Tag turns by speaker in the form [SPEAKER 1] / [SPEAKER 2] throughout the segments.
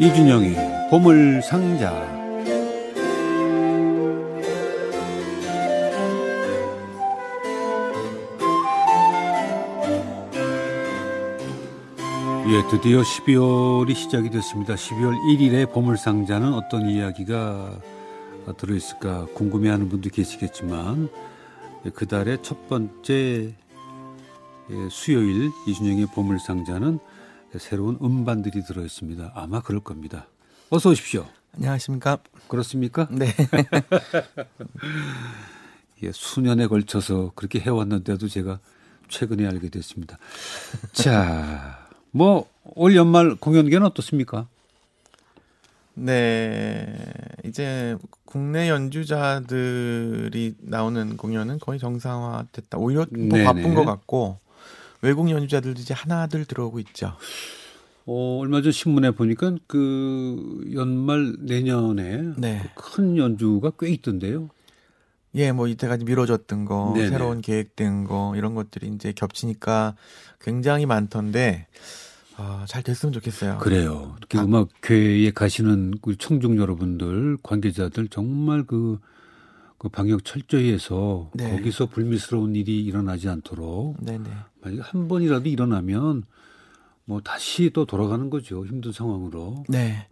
[SPEAKER 1] 이준영의 보물상자 예, 드디어 12월이 시작이 됐습니다. 12월 1일에 보물상자는 어떤 이야기가 들어있을까 궁금해하는 분도 계시겠지만 그 달의 첫 번째 예, 수요일 이준영의 보물상자는 새로운 음반들이 들어 있습니다. 아마 그럴 겁니다. 어서 오십시오.
[SPEAKER 2] 안녕하십니까?
[SPEAKER 1] 그렇습니까?
[SPEAKER 2] 네.
[SPEAKER 1] 예, 수년에 걸쳐서 그렇게 해왔는데도 제가 최근에 알게 됐습니다. 자, 뭐 올 연말 공연계는 어떻습니까?
[SPEAKER 2] 네, 이제 국내 연주자들이 나오는 공연은 거의 정상화됐다. 오히려 더. 바쁜 것 같고 외국 연주자들도 이제 하나둘 들어오고 있죠.
[SPEAKER 1] 어, 얼마 전 신문에 보니까 그 연말 내년에
[SPEAKER 2] 네.
[SPEAKER 1] 큰 연주가 꽤 있던데요.
[SPEAKER 2] 예, 뭐 이때까지 미뤄졌던 거,
[SPEAKER 1] 네네.
[SPEAKER 2] 새로운 계획된 거 이런 것들이 이제 겹치니까 굉장히 많던데 아, 잘 됐으면 좋겠어요.
[SPEAKER 1] 그래요. 특히
[SPEAKER 2] 아.
[SPEAKER 1] 음악회에 가시는 그 청중 여러분들, 관계자들 정말 그, 그 방역 철저히 해서
[SPEAKER 2] 네.
[SPEAKER 1] 거기서 불미스러운 일이 일어나지 않도록
[SPEAKER 2] 네네.
[SPEAKER 1] 만약에 한 번이라도 일어나면 뭐 다시 또 돌아가는 거죠. 힘든 상황으로.
[SPEAKER 2] 네.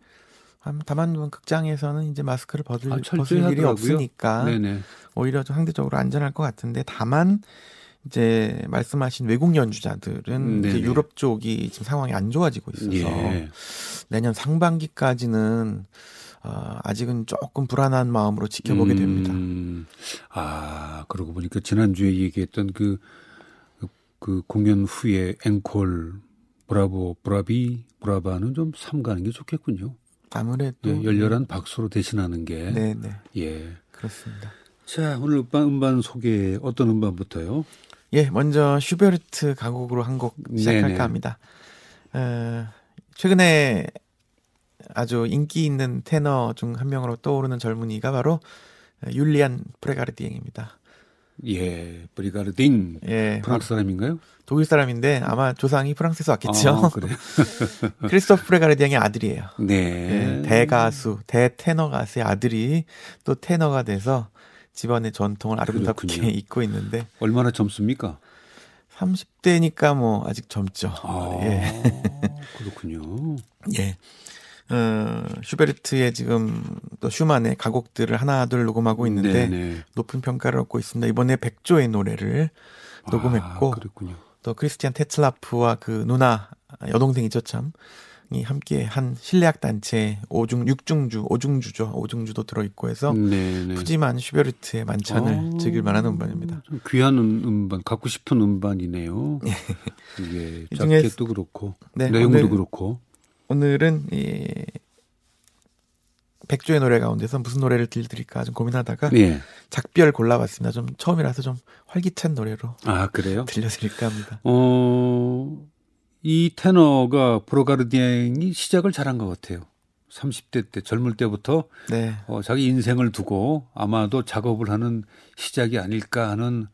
[SPEAKER 2] 한- 다만 뭐 극장에서는 이제 마스크를 벗을,
[SPEAKER 1] 아,
[SPEAKER 2] 벗을 일이. 없으니까
[SPEAKER 1] 네네.
[SPEAKER 2] 오히려 좀 상대적으로 안전할 것 같은데 다만 이제 말씀하신 외국 연주자들은 이제. 유럽 쪽이 지금 상황이 안 좋아지고 있어서
[SPEAKER 1] 예.
[SPEAKER 2] 내년 상반기까지는 어, 아직은 조금 불안한 마음으로 지켜보게 됩니다.
[SPEAKER 1] 음, 아, 그러고 보니까 지난 주에 얘기했던 그, 그, 그 공연 후에 앵콜, 브라보, bravi, brava는 좀 삼가는 게 좋겠군요.
[SPEAKER 2] 아무래도
[SPEAKER 1] 예, 열렬한 박수로 대신하는 게.
[SPEAKER 2] 네, 네,
[SPEAKER 1] 예.
[SPEAKER 2] 그렇습니다.
[SPEAKER 1] 자, 오늘 음반, 음반 소개 어떤 음반부터요?
[SPEAKER 2] 예, 먼저 슈베르트 가곡으로 한 곡 시작할까
[SPEAKER 1] 네네.
[SPEAKER 2] 합니다. 어, 최근에 아주 인기 있는 테너 중 한 명으로 떠오르는 젊은이가 바로 율리안 프레가르디앵입니다.
[SPEAKER 1] 예, 브리가르딘.
[SPEAKER 2] 예,
[SPEAKER 1] 프랑스 사람인가요?
[SPEAKER 2] 독일 사람인데 아마 조상이 프랑스에서 왔겠죠.
[SPEAKER 1] 아, 그래.
[SPEAKER 2] 크리스토프 프레가르디앵의 아들이에요.
[SPEAKER 1] 네.
[SPEAKER 2] 예, 대가수, 대테너 가수의 아들이 또 테너가 돼서 집안의 전통을 아름답게
[SPEAKER 1] 그렇군요.
[SPEAKER 2] 잇고 있는데
[SPEAKER 1] 얼마나 젊습니까?
[SPEAKER 2] 30대니까 뭐 아직 젊죠.
[SPEAKER 1] 아,
[SPEAKER 2] 예.
[SPEAKER 1] 그렇군요.
[SPEAKER 2] 예. 어, 슈베르트의 지금 또 슈만의 가곡들을 하나둘 녹음하고 있는데
[SPEAKER 1] 네네.
[SPEAKER 2] 높은 평가를 얻고 있습니다. 이번에 백조의 노래를 녹음했고
[SPEAKER 1] 아, 그렇군요.
[SPEAKER 2] 또 크리스티안 테틀라프와 그 누나 여동생이죠 참. 이 함께 한 실내악 단체 오중 육중주 오중주죠 오중주도 들어 있고 해서
[SPEAKER 1] 네네.
[SPEAKER 2] 푸짐한 슈베르트의 만찬을
[SPEAKER 1] 아,
[SPEAKER 2] 즐길 만한 음반입니다.
[SPEAKER 1] 좀 귀한 음- 음반, 갖고 싶은 음반이네요. 이게
[SPEAKER 2] 이 중에-
[SPEAKER 1] 자켓도 그렇고
[SPEAKER 2] 네,
[SPEAKER 1] 내용도
[SPEAKER 2] 오늘-
[SPEAKER 1] 그렇고.
[SPEAKER 2] 오늘은 이 백조의 노래 가운데서 무슨 노래를 들려드릴까 좀 고민하다가
[SPEAKER 1] 예.
[SPEAKER 2] 작별 골라봤습니다. 좀 처음이라서 좀 활기찬 노래로
[SPEAKER 1] 아 그래요?
[SPEAKER 2] 들려드릴까 합니다.
[SPEAKER 1] 어, 이 테너가 브로가르디앵이 시작을 잘한 것 같아요. 30대 때 젊을 때부터
[SPEAKER 2] 네,
[SPEAKER 1] 어, 자기 인생을 두고 아마도 작업을 하는 시작이 아닐까 하는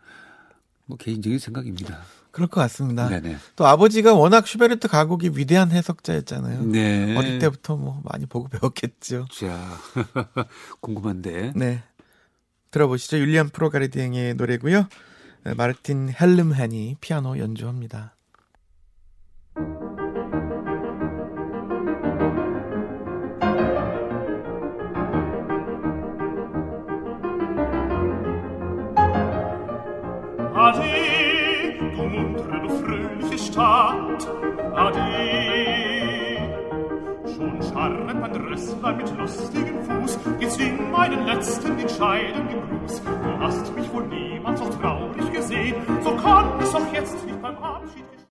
[SPEAKER 1] 뭐 개인적인 생각입니다.
[SPEAKER 2] 그럴 것 같습니다.
[SPEAKER 1] 네네.
[SPEAKER 2] 또 아버지가 워낙 슈베르트 가곡이 위대한 해석자였잖아요.
[SPEAKER 1] 네.
[SPEAKER 2] 어릴 때부터 뭐 많이 보고 배웠겠죠.
[SPEAKER 1] 자, 궁금한데.
[SPEAKER 2] 네, 들어보시죠. 율리안 프로가르디앵의 노래고요. 네, 마르틴 헬름한이 피아노 연주합니다.
[SPEAKER 3] Stadt, Ade. Schon scharret mein Rösslein mit lustigem Fuß, geht's in meinen letzten entscheidenden Gruß. Du hast mich wohl niemals so traurig gesehen, so kann es auch jetzt nicht beim Abschied geschehen.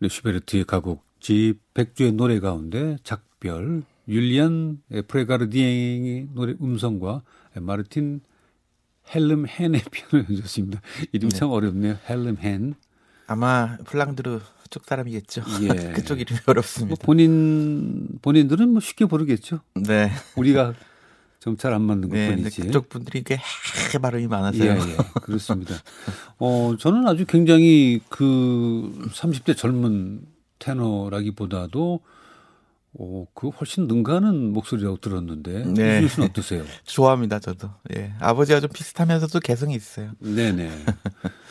[SPEAKER 1] 네, 슈베르트의 가곡집 백주의 노래 가운데 작별 율리안 프레가르디앵의 노래 음성과 마르틴 헬름 헨의 피아노 연주였습니다. 이름이 참 어렵네요. 헬름 헨.
[SPEAKER 2] 아마 플랑드르 쪽 사람이겠죠.
[SPEAKER 1] 예.
[SPEAKER 2] 그쪽 이름이
[SPEAKER 1] 뭐
[SPEAKER 2] 어렵습니다.
[SPEAKER 1] 본인 본인들은 뭐 쉽게 부르겠죠.
[SPEAKER 2] 네.
[SPEAKER 1] 우리가 좀 잘 안 맞는
[SPEAKER 2] 네,
[SPEAKER 1] 것뿐이지.
[SPEAKER 2] 그쪽 분들이 꽤해 발음이
[SPEAKER 1] 예,
[SPEAKER 2] 많아서요.
[SPEAKER 1] 예, 그렇습니다. 어, 저는 아주 굉장히 그 30대 젊은 테너라기보다도 오, 그 훨씬 능가하는 목소리라고 들었는데
[SPEAKER 2] 네.
[SPEAKER 1] 씨는 어떠세요?
[SPEAKER 2] 좋아합니다, 저도. 예. 아버지와 좀 비슷하면서도 개성이 있어요.
[SPEAKER 1] 네네.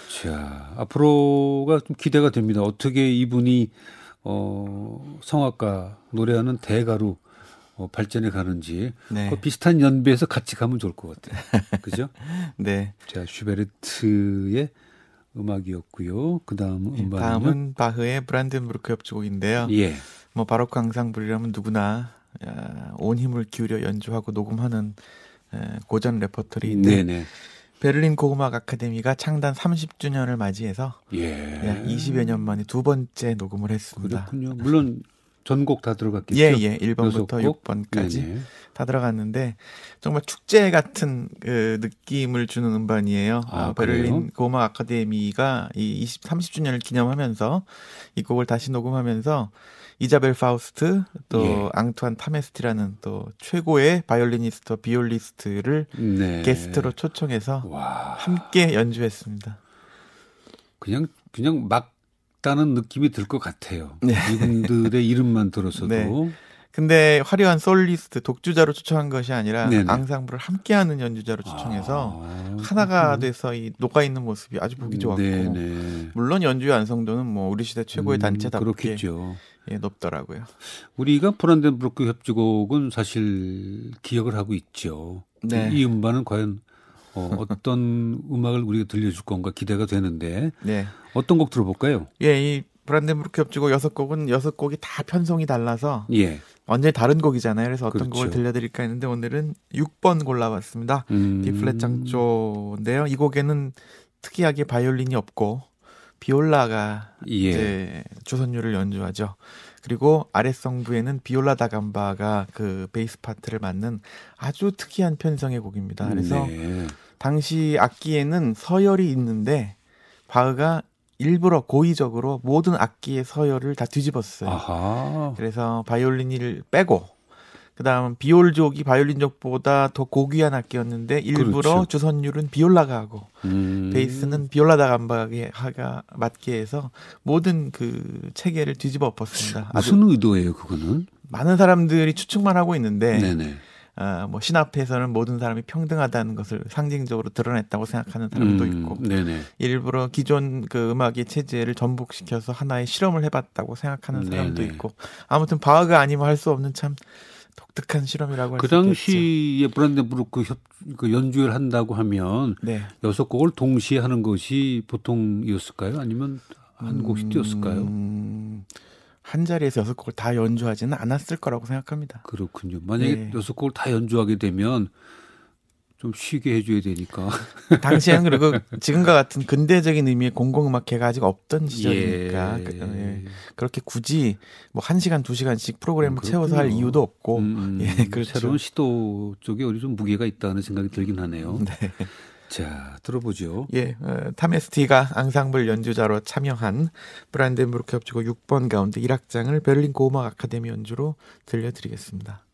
[SPEAKER 1] 자, 앞으로가 좀 기대가 됩니다. 어떻게 이분이 어, 성악가 노래하는 대가로 어, 발전해 가는지
[SPEAKER 2] 네.
[SPEAKER 1] 그 비슷한 연배에서 같이 가면 좋을 것 같아요. 그죠?
[SPEAKER 2] 네.
[SPEAKER 1] 자, 슈베르트의 음악이었고요. 그 다음
[SPEAKER 2] 예,
[SPEAKER 1] 음반은
[SPEAKER 2] 다음은 바흐의 브란덴부르크 협주곡인데요.
[SPEAKER 1] 예.
[SPEAKER 2] 뭐 바로크 앙상블이라면 누구나 야, 온 힘을 기울여 연주하고 녹음하는 에, 고전 레퍼토리인데
[SPEAKER 1] 네네.
[SPEAKER 2] 베를린 고음악 아카데미가 창단 30주년을 맞이해서
[SPEAKER 1] 예.
[SPEAKER 2] 약 20여 년 만에 두 번째 녹음을 했습니다.
[SPEAKER 1] 그렇군요. 물론 전곡 다 들어갔겠죠.
[SPEAKER 2] 예, 예. 1번부터
[SPEAKER 1] 여섯 곡?
[SPEAKER 2] 6번까지
[SPEAKER 1] 네네.
[SPEAKER 2] 다 들어갔는데 정말 축제 같은 그 느낌을 주는 음반이에요.
[SPEAKER 1] 아,
[SPEAKER 2] 어, 베를린? 고음악 아카데미가 이 20, 30주년을 기념하면서 이 곡을 다시 녹음하면서 이자벨 파우스트 또
[SPEAKER 1] 예.
[SPEAKER 2] 앙투안 타메스티라는 또 최고의 바이올리니스트 비올리스트를
[SPEAKER 1] 네.
[SPEAKER 2] 게스트로 초청해서
[SPEAKER 1] 와.
[SPEAKER 2] 함께 연주했습니다.
[SPEAKER 1] 그냥 그냥 막다는 느낌이 들 것 같아요.
[SPEAKER 2] 네.
[SPEAKER 1] 이분들의 이름만 들어서도
[SPEAKER 2] 네. 근데 화려한 솔리스트 독주자로 초청한 것이 아니라
[SPEAKER 1] 네네.
[SPEAKER 2] 앙상블을 함께하는 연주자로 초청해서
[SPEAKER 1] 아,
[SPEAKER 2] 하나가
[SPEAKER 1] 그렇군요.
[SPEAKER 2] 돼서 이 녹아 있는 모습이 아주 보기 좋았고
[SPEAKER 1] 네네.
[SPEAKER 2] 물론 연주의 완성도는 뭐 우리 시대 최고의
[SPEAKER 1] 음,
[SPEAKER 2] 단체답게
[SPEAKER 1] 그렇겠죠.
[SPEAKER 2] 예, 높더라고요.
[SPEAKER 1] 우리가 브란덴브루크 협주곡은 사실 기억을 하고 있죠.
[SPEAKER 2] 네.
[SPEAKER 1] 이 음반은 과연 어, 어떤 음악을 우리가 들려줄 건가 기대가 되는데
[SPEAKER 2] 네.
[SPEAKER 1] 어떤 곡 들어볼까요?
[SPEAKER 2] 예, 이 브란덴부르크 협주곡 여섯 곡은 여섯 곡이 다 편성이 달라서
[SPEAKER 1] 예.
[SPEAKER 2] 완전히 다른 곡이잖아요. 그래서 어떤
[SPEAKER 1] 그렇죠.
[SPEAKER 2] 곡을 들려드릴까 했는데 오늘은 6번 골라봤습니다.
[SPEAKER 1] 음,
[SPEAKER 2] 디플랫 장조인데요. 이 곡에는 특이하게 바이올린이 없고 비올라가
[SPEAKER 1] 예.
[SPEAKER 2] 이제 주선율을 연주하죠. 그리고 아랫성부에는 비올라 다감바가 그 베이스 파트를 맡는 아주 특이한 편성의 곡입니다. 그래서
[SPEAKER 1] 네.
[SPEAKER 2] 당시 악기에는 서열이 있는데 바흐가 일부러 고의적으로 모든 악기의 서열을 다 뒤집었어요.
[SPEAKER 1] 아하.
[SPEAKER 2] 그래서 바이올린을 빼고 그다음 비올족이 바이올린족보다 더 고귀한 악기였는데 일부러
[SPEAKER 1] 그렇죠.
[SPEAKER 2] 주선율은 비올라가 하고
[SPEAKER 1] 음.
[SPEAKER 2] 베이스는 비올라 다 감바게 하가 맞게 해서 모든 그 체계를 뒤집어 엎었습니다.
[SPEAKER 1] 무슨 의도예요, 그거는?
[SPEAKER 2] 많은 사람들이 추측만 하고 있는데
[SPEAKER 1] 네네.
[SPEAKER 2] 아, 뭐 신앞에서는 모든 사람이 평등하다는 것을 상징적으로 드러냈다고 생각하는 사람도
[SPEAKER 1] 음,
[SPEAKER 2] 있고
[SPEAKER 1] 네네.
[SPEAKER 2] 일부러 기존 그 음악의 체제를 전복시켜서 하나의 실험을 해봤다고 생각하는 사람도
[SPEAKER 1] 네네.
[SPEAKER 2] 있고 아무튼 바흐가 아니면 할 수 없는 참 독특한 실험이라고
[SPEAKER 1] 할그
[SPEAKER 2] 수.
[SPEAKER 1] 당시에 브란덴부르크 협, 그 연주를 한다고 하면
[SPEAKER 2] 네.
[SPEAKER 1] 여섯 곡을 동시에 하는 것이 보통이었을까요? 아니면 한 곡씩 뛰었을까요?
[SPEAKER 2] 음, 한 자리에서 여섯 곡을 다 연주하지는 않았을 거라고 생각합니다.
[SPEAKER 1] 그렇군요. 만약에
[SPEAKER 2] 네.
[SPEAKER 1] 여섯 곡을 다 연주하게 되면 좀 쉬게 해줘야 되니까.
[SPEAKER 2] 당시에는 그리고 지금과 같은 근대적인 의미의 공공음악회가 아직 없던 시절이니까
[SPEAKER 1] 예.
[SPEAKER 2] 그, 예. 그렇게 굳이 뭐한 시간 두 시간씩 프로그램을
[SPEAKER 1] 음,
[SPEAKER 2] 채워서 할. 이유도 없고
[SPEAKER 1] 음, 음,
[SPEAKER 2] 예, 그렇죠.
[SPEAKER 1] 새로운 시도 쪽에 우리 좀 무게가 있다는 생각이 들긴 하네요.
[SPEAKER 2] 네.
[SPEAKER 1] 자, 들어보죠.
[SPEAKER 2] 예, 어, 타메스티가 앙상블 연주자로 참여한 브란덴부르크 협주곡 6번 가운데 1악장을 베를린 고음악 아카데미 연주로 들려드리겠습니다.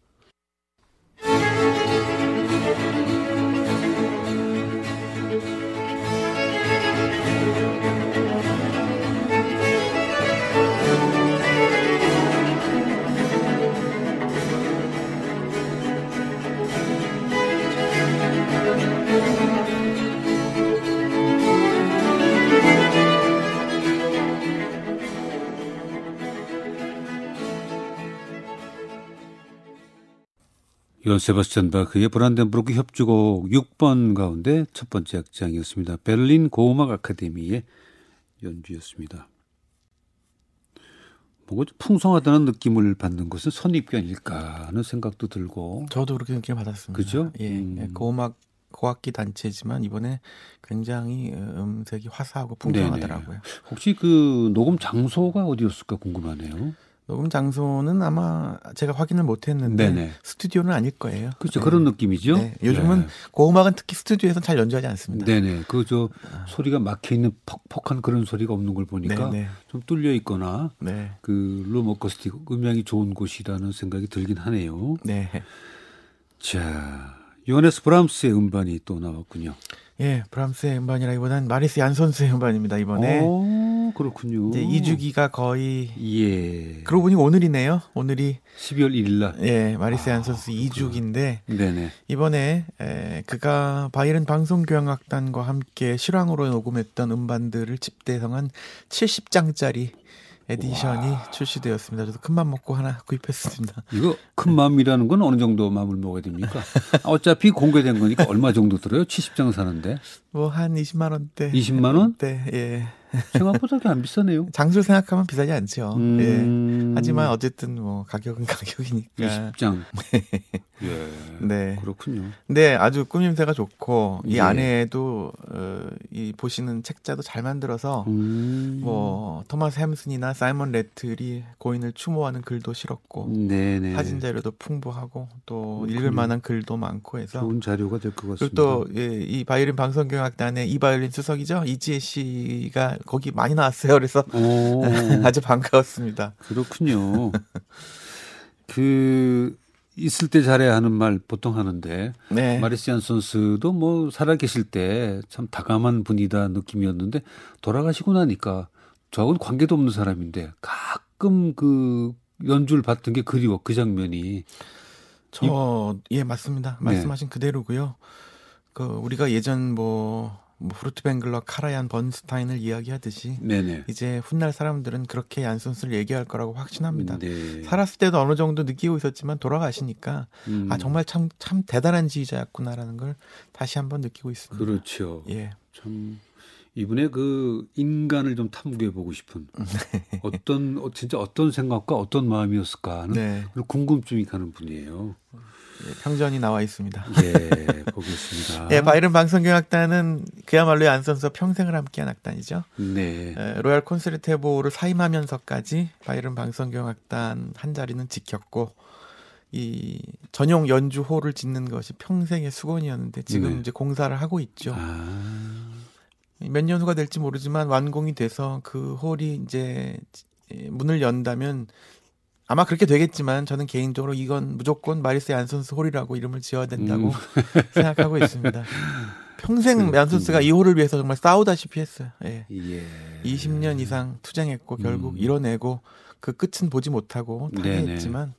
[SPEAKER 1] 요한 세바스찬 바크의 브란덴부르크 협주곡 6번 가운데 첫 번째 악장이었습니다. 베를린 고음악 아카데미의 연주였습니다. 좀 풍성하다는 느낌을 받는 것은 선입견 아닐까 하는 생각도 들고
[SPEAKER 2] 저도 그렇게 느낌 받았습니다.
[SPEAKER 1] 그죠?
[SPEAKER 2] 예,
[SPEAKER 1] 음.
[SPEAKER 2] 예, 고음악 고악기 단체지만 이번에 굉장히 어, 음색이 화사하고 풍성하더라고요.
[SPEAKER 1] 혹시 그 녹음 장소가 어디였을까 궁금하네요.
[SPEAKER 2] 녹음 장소는 아마 제가 확인을 못 했는데
[SPEAKER 1] 네네.
[SPEAKER 2] 스튜디오는 아닐 거예요.
[SPEAKER 1] 그렇죠.
[SPEAKER 2] 네.
[SPEAKER 1] 그런 느낌이죠.
[SPEAKER 2] 네, 요즘은 고음악은 특히 스튜디오에서 잘 연주하지 않습니다.
[SPEAKER 1] 네네. 그 저 소리가 막혀 있는 퍽퍽한 그런 소리가 없는 걸 보니까
[SPEAKER 2] 네, 네.
[SPEAKER 1] 좀 뚫려 있거나
[SPEAKER 2] 네.
[SPEAKER 1] 그 룸어커스틱 음향이 좋은 곳이라는 생각이 들긴 하네요.
[SPEAKER 2] 네.
[SPEAKER 1] 자, 요하네스 브람스의 음반이 또 나왔군요.
[SPEAKER 2] 예, 브람스의 음반이라기보다는 마리스 얀 선수의 음반입니다. 이번에
[SPEAKER 1] 오, 그렇군요.
[SPEAKER 2] 이제 2주기가 거의
[SPEAKER 1] 예.
[SPEAKER 2] 그러고 보니 오늘이네요. 오늘이
[SPEAKER 1] 12월 1일 날.
[SPEAKER 2] 예 마리스 얀
[SPEAKER 1] 아,
[SPEAKER 2] 손스 2주기인데
[SPEAKER 1] 네네.
[SPEAKER 2] 이번에 에, 그가 바이에른 방송교향악단과 함께 실황으로 녹음했던 음반들을 집대성한 70장짜리 에디션이 출시되었습니다. 저도 큰맘 먹고 하나 구입했습니다.
[SPEAKER 1] 이거 큰 마음이라는 건 어느 정도 마음을 먹어야 됩니까? 아, 어차피 공개된 거니까 얼마 정도 들어요? 70장 사는데.
[SPEAKER 2] 뭐 한 20만 원대.
[SPEAKER 1] 20만 원?
[SPEAKER 2] 네, 예.
[SPEAKER 1] 생각보다 안 비싸네요.
[SPEAKER 2] 장수를 생각하면 비싸지 않죠.
[SPEAKER 1] 음.
[SPEAKER 2] 예. 하지만 어쨌든 뭐 가격은 가격이니까.
[SPEAKER 1] 70장. 예.
[SPEAKER 2] 네.
[SPEAKER 1] 그렇군요.
[SPEAKER 2] 네, 아주 꾸밈새가 좋고 이
[SPEAKER 1] 예.
[SPEAKER 2] 안에도 어, 이 보시는 책자도 잘 만들어서
[SPEAKER 1] 음.
[SPEAKER 2] 뭐 토마스 햄슨이나 사이먼 래틀이 고인을 추모하는 글도 실었고
[SPEAKER 1] 네네.
[SPEAKER 2] 사진 자료도 풍부하고 또
[SPEAKER 1] 그렇군요.
[SPEAKER 2] 읽을 만한 글도 많고 해서
[SPEAKER 1] 좋은 자료가 될 것 같습니다.
[SPEAKER 2] 그리고 또 예, 이 바이에른 방송교향악단의 이 바이올린 수석이죠 이지혜 씨가 거기 많이 나왔어요. 그래서
[SPEAKER 1] 오,
[SPEAKER 2] 아주 반가웠습니다.
[SPEAKER 1] 그렇군요. 그 있을 때 잘해야 하는 말 보통 하는데
[SPEAKER 2] 네.
[SPEAKER 1] 마리스 얀손스도 뭐 살아 계실 때 참 다감한 분이다 느낌이었는데 돌아가시고 나니까 저하고는 관계도 없는 사람인데 가끔 그 연주를 봤던 게 그리워 그 장면이
[SPEAKER 2] 저예 맞습니다.
[SPEAKER 1] 네.
[SPEAKER 2] 말씀하신 그대로고요. 그 우리가 예전 뭐, 뭐 푸르트벵글러 카라얀 번스타인을 이야기하듯이
[SPEAKER 1] 네네.
[SPEAKER 2] 이제 훗날 사람들은 그렇게 얀손스를 얘기할 거라고 확신합니다.
[SPEAKER 1] 네.
[SPEAKER 2] 살았을 때도 어느 정도 느끼고 있었지만 돌아가시니까
[SPEAKER 1] 음,
[SPEAKER 2] 아 정말 참참 대단한 지휘자였구나라는 걸 다시 한번 느끼고 있습니다.
[SPEAKER 1] 그렇죠.
[SPEAKER 2] 예.
[SPEAKER 1] 참 이분의 그 인간을 좀 탐구해 보고 싶은 어떤 어, 진짜 어떤 생각과 어떤 마음이었을까 하는
[SPEAKER 2] 네.
[SPEAKER 1] 그런 궁금증이 가는 분이에요.
[SPEAKER 2] 예, 평전이 나와 있습니다.
[SPEAKER 1] 예, 보겠습니다.
[SPEAKER 2] 예, 바이른 방송경악단은 그야말로 얀선스와 평생을 함께한 악단이죠.
[SPEAKER 1] 네.
[SPEAKER 2] 에, 로얄 콘서트보를 사임하면서까지 바이른 방송경악단 한 자리는 지켰고 이 전용 연주호를 짓는 것이 평생의 수건이었는데 지금
[SPEAKER 1] 네.
[SPEAKER 2] 이제 공사를 하고 있죠.
[SPEAKER 1] 아,
[SPEAKER 2] 몇년 후가 될지 모르지만 완공이 돼서 그 홀이 이제 예, 문을 연다면 아마 그렇게 되겠지만 저는 개인적으로 이건 무조건 마리스 얀선스 홀이라고 이름을 지어야 된다고
[SPEAKER 1] 음.
[SPEAKER 2] 생각하고 있습니다. 평생. 얀선스가 이 홀을 위해서 정말 싸우다시피 했어요. 예.
[SPEAKER 1] 예.
[SPEAKER 2] 20년 이상 투쟁했고 결국
[SPEAKER 1] 음.
[SPEAKER 2] 이뤄내고 그 끝은 보지 못하고
[SPEAKER 1] 네네.
[SPEAKER 2] 타계했지만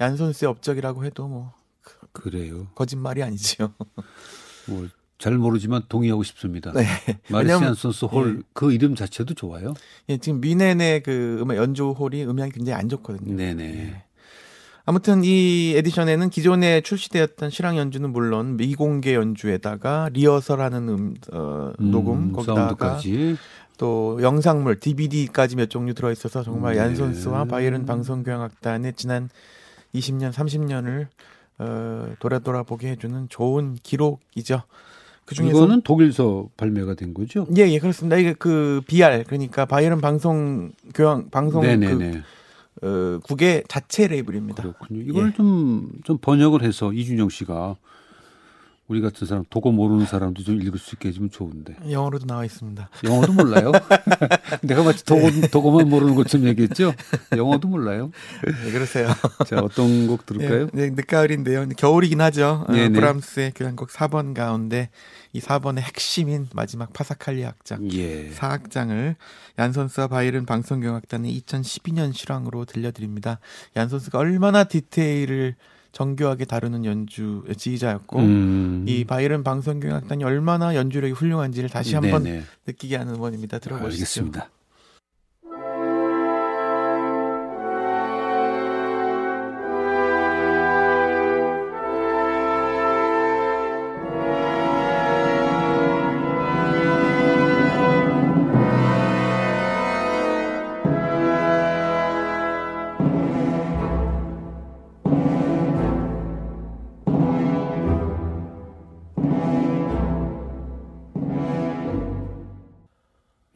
[SPEAKER 2] 얀손스의 업적이라고 해도 뭐
[SPEAKER 1] 그래요.
[SPEAKER 2] 거짓말이 아니지요.
[SPEAKER 1] 뭐 잘 모르지만 동의하고 싶습니다.
[SPEAKER 2] 네.
[SPEAKER 1] 마리스 얀
[SPEAKER 2] 왜냐면-
[SPEAKER 1] 손스 홀 그 이름 자체도 좋아요.
[SPEAKER 2] 예, 지금 뮌헨의 그 음악 연주 홀이 음향이 굉장히 안 좋거든요.
[SPEAKER 1] 네네.
[SPEAKER 2] 예. 아무튼 이 에디션에는 기존에 출시되었던 실황 연주는 물론 미공개 연주에다가 리허설하는 음, 어, 녹음
[SPEAKER 1] 음,
[SPEAKER 2] 거기다가. 또 영상물 DVD까지 몇 종류 들어 있어서 정말
[SPEAKER 1] 네.
[SPEAKER 2] 얀손스와 바이른 방송교향악단의 지난 20년 30년을 어, 돌아 돌아 보게 해주는 좋은 기록이죠. 그 중에서
[SPEAKER 1] 이거는 독일서 발매가 된 거죠?
[SPEAKER 2] 예, 예, 그렇습니다. 이게 그 BR 그러니까 바이른 방송 교향 방송 그
[SPEAKER 1] 네네네.
[SPEAKER 2] 어, 국의 자체 레이블입니다.
[SPEAKER 1] 그렇군요. 이걸
[SPEAKER 2] 예.
[SPEAKER 1] 좀, 좀 번역을 해서 이준영 씨가 우리 같은 사람, 독어 모르는 사람도 좀 읽을 수 있게 해주면 좋은데.
[SPEAKER 2] 영어로도 나와 있습니다.
[SPEAKER 1] 영어도 몰라요? 내가 마치 독어, 독어만 모르는 것처럼 얘기했죠? 영어도 몰라요?
[SPEAKER 2] 네, 그러세요.
[SPEAKER 1] 자, 어떤 곡 들을까요?
[SPEAKER 2] 네, 네, 늦가을인데요. 겨울이긴 하죠. 어,
[SPEAKER 1] 네네.
[SPEAKER 2] 브람스의 교향곡 4번 가운데 이 4번의 핵심인 마지막 파사칼리 악장
[SPEAKER 1] 예.
[SPEAKER 2] 4악장을 얀선스와 바이른 방송경악단의 2012년 실황으로 들려드립니다. 얀선스가 얼마나 디테일을 정교하게 다루는 연주 지휘자였고
[SPEAKER 1] 음.
[SPEAKER 2] 이 바이른 방송경악단이 얼마나 연주력이 훌륭한지를 다시 한번
[SPEAKER 1] 네네.
[SPEAKER 2] 느끼게 하는 음원입니다. 들어보시죠.
[SPEAKER 1] 알겠습니다.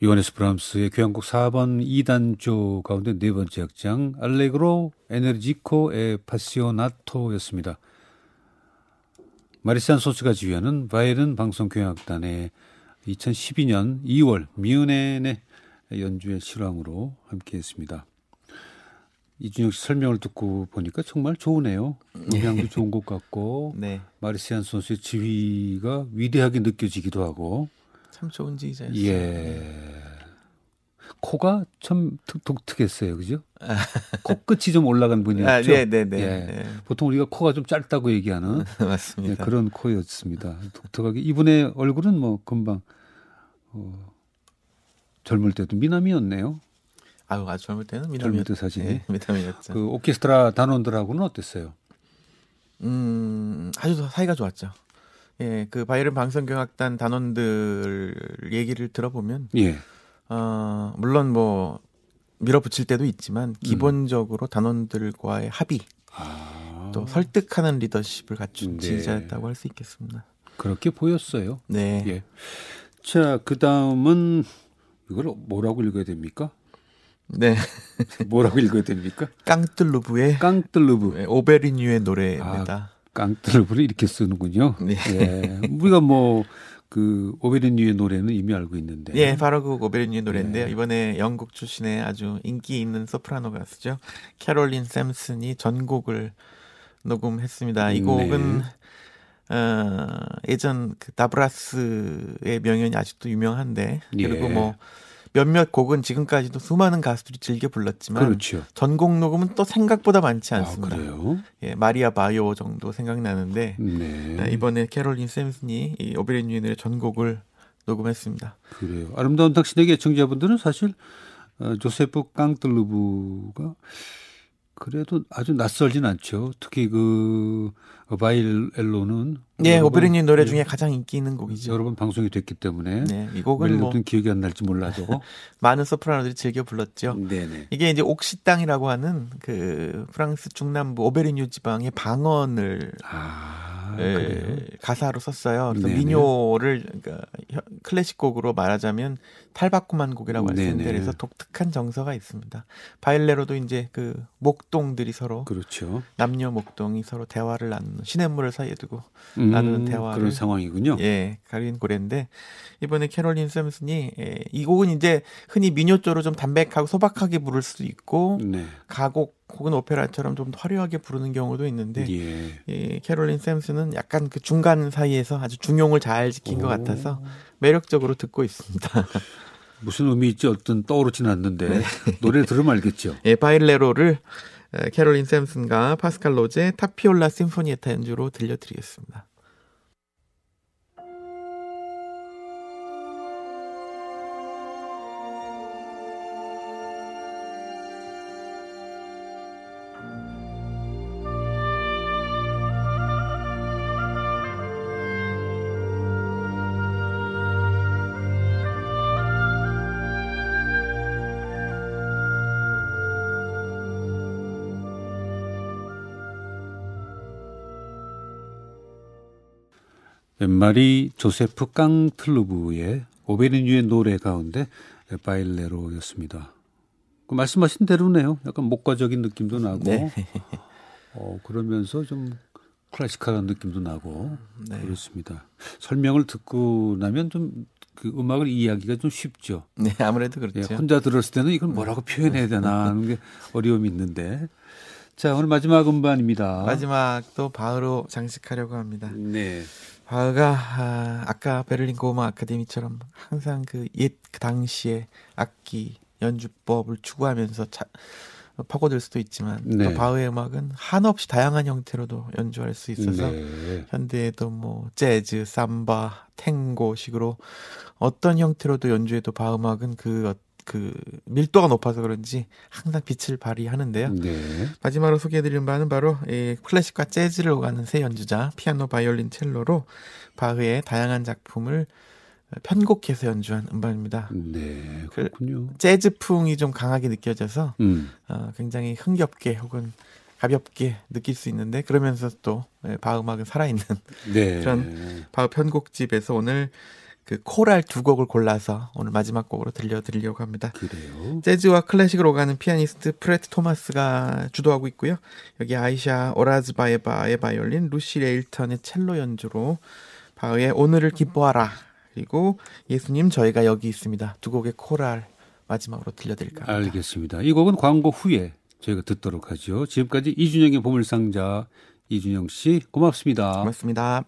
[SPEAKER 1] 요하네스 브람스의 교향곡 4번 2단조 가운데 네 번째 악장 알레그로 에너지코 에 파시오나토였습니다. 마리산 소스가 지휘하는 바이른 방송 교향악단의 2012년 2월 미은엔의 연주의 실황으로 함께했습니다. 이준혁 씨 설명을 듣고 보니까 정말 좋으네요. 음향도 좋은 것 같고
[SPEAKER 2] 네,
[SPEAKER 1] 마리시안 선수의 지휘가 위대하게 느껴지기도 하고
[SPEAKER 2] 참 좋은 지휘자였어요.
[SPEAKER 1] 예. 코가 참 독특했어요. 그죠? 코끝이 좀 올라간 분이었죠. 아,
[SPEAKER 2] 네, 네, 네,
[SPEAKER 1] 예.
[SPEAKER 2] 네.
[SPEAKER 1] 보통 우리가 코가 좀 짧다고 얘기하는
[SPEAKER 2] 맞습니다.
[SPEAKER 1] 네, 그런 코였습니다. 독특하게 이분의 얼굴은 뭐 금방 어, 젊을 때도 미남이었네요.
[SPEAKER 2] 아유, 아주 젊을 때는 미남이었,
[SPEAKER 1] 젊을 때 사진이.
[SPEAKER 2] 네, 미남이었죠.
[SPEAKER 1] 그 오케스트라 단원들하고는 어땠어요?
[SPEAKER 2] 음, 아주 사이가 좋았죠. 예, 그 바이른 방송경악단 단원들 얘기를 들어보면,
[SPEAKER 1] 예.
[SPEAKER 2] 어, 물론 뭐 밀어붙일 때도 있지만
[SPEAKER 1] 음.
[SPEAKER 2] 기본적으로 단원들과의 합의,
[SPEAKER 1] 아,
[SPEAKER 2] 또 설득하는 리더십을 갖춘
[SPEAKER 1] 네.
[SPEAKER 2] 지휘자였다고 할 수 있겠습니다.
[SPEAKER 1] 그렇게 보였어요.
[SPEAKER 2] 네,
[SPEAKER 1] 예. 자, 그 다음은 이걸 뭐라고 읽어야 됩니까?
[SPEAKER 2] 네,
[SPEAKER 1] 뭐라고 읽어야 됩니까?
[SPEAKER 2] 깡뜰루브의
[SPEAKER 1] 깡뜰루브.
[SPEAKER 2] 네, 오베리뉴의 노래입니다.
[SPEAKER 1] 깡뜰루브를 이렇게 쓰는군요.
[SPEAKER 2] 네.
[SPEAKER 1] 예. 우리가 뭐 그 오베르뉴의 노래는 이미 알고 있는데.
[SPEAKER 2] 예, 바로 그 오베르뉴의 노래인데요.
[SPEAKER 1] 네.
[SPEAKER 2] 이번에 영국 출신의 아주 인기 있는 소프라노 가수죠. 캐롤린 샘슨이 전곡을 녹음했습니다. 이
[SPEAKER 1] 네.
[SPEAKER 2] 곡은 어, 예전 그 다브라스의 명연이 아직도 유명한데 그리고
[SPEAKER 1] 예.
[SPEAKER 2] 뭐 몇몇 곡은 지금까지도 수많은 가수들이 즐겨 불렀지만
[SPEAKER 1] 그렇죠.
[SPEAKER 2] 전곡 녹음은 또 생각보다 많지
[SPEAKER 1] 아,
[SPEAKER 2] 않습니다.
[SPEAKER 1] 그래요?
[SPEAKER 2] 예, 마리아 바요 정도 생각나는데
[SPEAKER 1] 네.
[SPEAKER 2] 네, 이번에 캐롤린 샘슨이 이 오베르뉴의 노래 전곡을 녹음했습니다.
[SPEAKER 1] 그래요. 아름다운 당신에게 애청자분들은 사실 어, 조세프 깡뜰루브가 그래도 아주 낯설진 않죠. 특히 그 바일엘로는
[SPEAKER 2] 네, 오베리뉴의 노래
[SPEAKER 1] 예,
[SPEAKER 2] 중에 가장 인기 있는 곡이죠.
[SPEAKER 1] 여러 번 방송이 됐기 때문에
[SPEAKER 2] 네, 이 곡은 뭐
[SPEAKER 1] 기억이 안 날지 몰라도
[SPEAKER 2] 많은 소프라노들이 즐겨 불렀죠.
[SPEAKER 1] 네네.
[SPEAKER 2] 이게 이제 옥시땅이라고 하는 그 프랑스 중남부 오베리뉴 지방의 방언을
[SPEAKER 1] 아
[SPEAKER 2] 예,
[SPEAKER 1] 그래요.
[SPEAKER 2] 가사로 썼어요. 그래서
[SPEAKER 1] 네네.
[SPEAKER 2] 민요를 그러니까 혀- 클래식 곡으로 말하자면 탈바꿈한 곡이라고
[SPEAKER 1] 네네.
[SPEAKER 2] 그래서 독특한 정서가 있습니다. 바일레로도 이제 그 목동들이 서로
[SPEAKER 1] 그렇죠.
[SPEAKER 2] 남녀 목동이 서로 대화를 나누는 시냇물을 사이에 두고
[SPEAKER 1] 음,
[SPEAKER 2] 나누는 대화를
[SPEAKER 1] 그런 상황이군요.
[SPEAKER 2] 예, 그린 노래인데 이번에 캐롤린 샘슨이 예, 이 곡은 이제 흔히 민요조로 좀 담백하고 소박하게 부를 수도 있고
[SPEAKER 1] 네.
[SPEAKER 2] 가곡 혹은 오페라처럼 좀 화려하게 부르는 경우도 있는데
[SPEAKER 1] 예.
[SPEAKER 2] 이 캐롤린 샘슨은 약간 그 중간 사이에서 아주 중용을 잘 지킨 것
[SPEAKER 1] 오.
[SPEAKER 2] 같아서 매력적으로 듣고 있습니다.
[SPEAKER 1] 무슨 의미일지 어떤 떠오르진 않는데
[SPEAKER 2] 네.
[SPEAKER 1] 노래 들으면 알겠죠.
[SPEAKER 2] 예, 바일레로를 에, 캐롤린 샘슨과 파스칼 로제 타피올라 심포니에타 연주로 들려드리겠습니다.
[SPEAKER 1] 웬말이 조세프 깡틀루브의 오베리뉴의 노래 가운데 바일레로였습니다. 그 말씀하신 대로네요. 약간 목가적인 느낌도 나고,
[SPEAKER 2] 네.
[SPEAKER 1] 어, 그러면서 좀 클래시컬한 느낌도 나고
[SPEAKER 2] 네.
[SPEAKER 1] 그렇습니다. 설명을 듣고 나면 좀 그 음악을 이해하기가 좀 쉽죠.
[SPEAKER 2] 네, 아무래도
[SPEAKER 1] 예,
[SPEAKER 2] 그렇죠.
[SPEAKER 1] 혼자 들었을 때는 이걸 뭐라고 표현해야 되나 하는 게 어려움이 있는데. 자, 오늘 마지막 음반입니다.
[SPEAKER 2] 마지막 또 바흐로 장식하려고 합니다.
[SPEAKER 1] 네.
[SPEAKER 2] 바흐가 아, 아까 베를린 고음악 아카데미처럼 항상 그 옛 그 당시의 악기 연주법을 추구하면서 차, 파고들 수도 있지만
[SPEAKER 1] 네.
[SPEAKER 2] 또 바흐의 음악은 한없이 다양한 형태로도 연주할 수 있어서
[SPEAKER 1] 네.
[SPEAKER 2] 현대에도 뭐 재즈, 삼바, 탱고식으로 어떤 형태로도 연주해도 바흐 음악은 그, 어- 그 밀도가 높아서 그런지 항상 빛을 발휘하는데요.
[SPEAKER 1] 네.
[SPEAKER 2] 마지막으로 소개해드릴 바는 바로 이 클래식과 재즈를 오가는 새 연주자 피아노, 바이올린, 첼로로 바흐의 다양한 작품을 편곡해서 연주한 음반입니다.
[SPEAKER 1] 네. 그렇군요.
[SPEAKER 2] 재즈풍이 좀 강하게 느껴져서
[SPEAKER 1] 음.
[SPEAKER 2] 어, 굉장히 흥겹게 혹은 가볍게 느낄 수 있는데 그러면서 또 예, 바흐 음악은 살아있는
[SPEAKER 1] 네.
[SPEAKER 2] 그런 바흐 편곡집에서 오늘 그 코랄 두 곡을 골라서 오늘 마지막 곡으로 들려드리려고 합니다.
[SPEAKER 1] 그래요.
[SPEAKER 2] 재즈와 클래식을 오가는 피아니스트 프레드 토마스가 주도하고 있고요. 여기 아이샤 오라즈바에바의 바이올린, 루시 레일턴의 첼로 연주로 바흐의 오늘을 기뻐하라 그리고 예수님 저희가 여기 있습니다. 두 곡의 코랄 마지막으로 들려드릴까 합니다.
[SPEAKER 1] 알겠습니다. 이 곡은 광고 후에 저희가 듣도록 하죠. 지금까지 이준영의 보물상자 이준영 씨 고맙습니다.
[SPEAKER 2] 고맙습니다.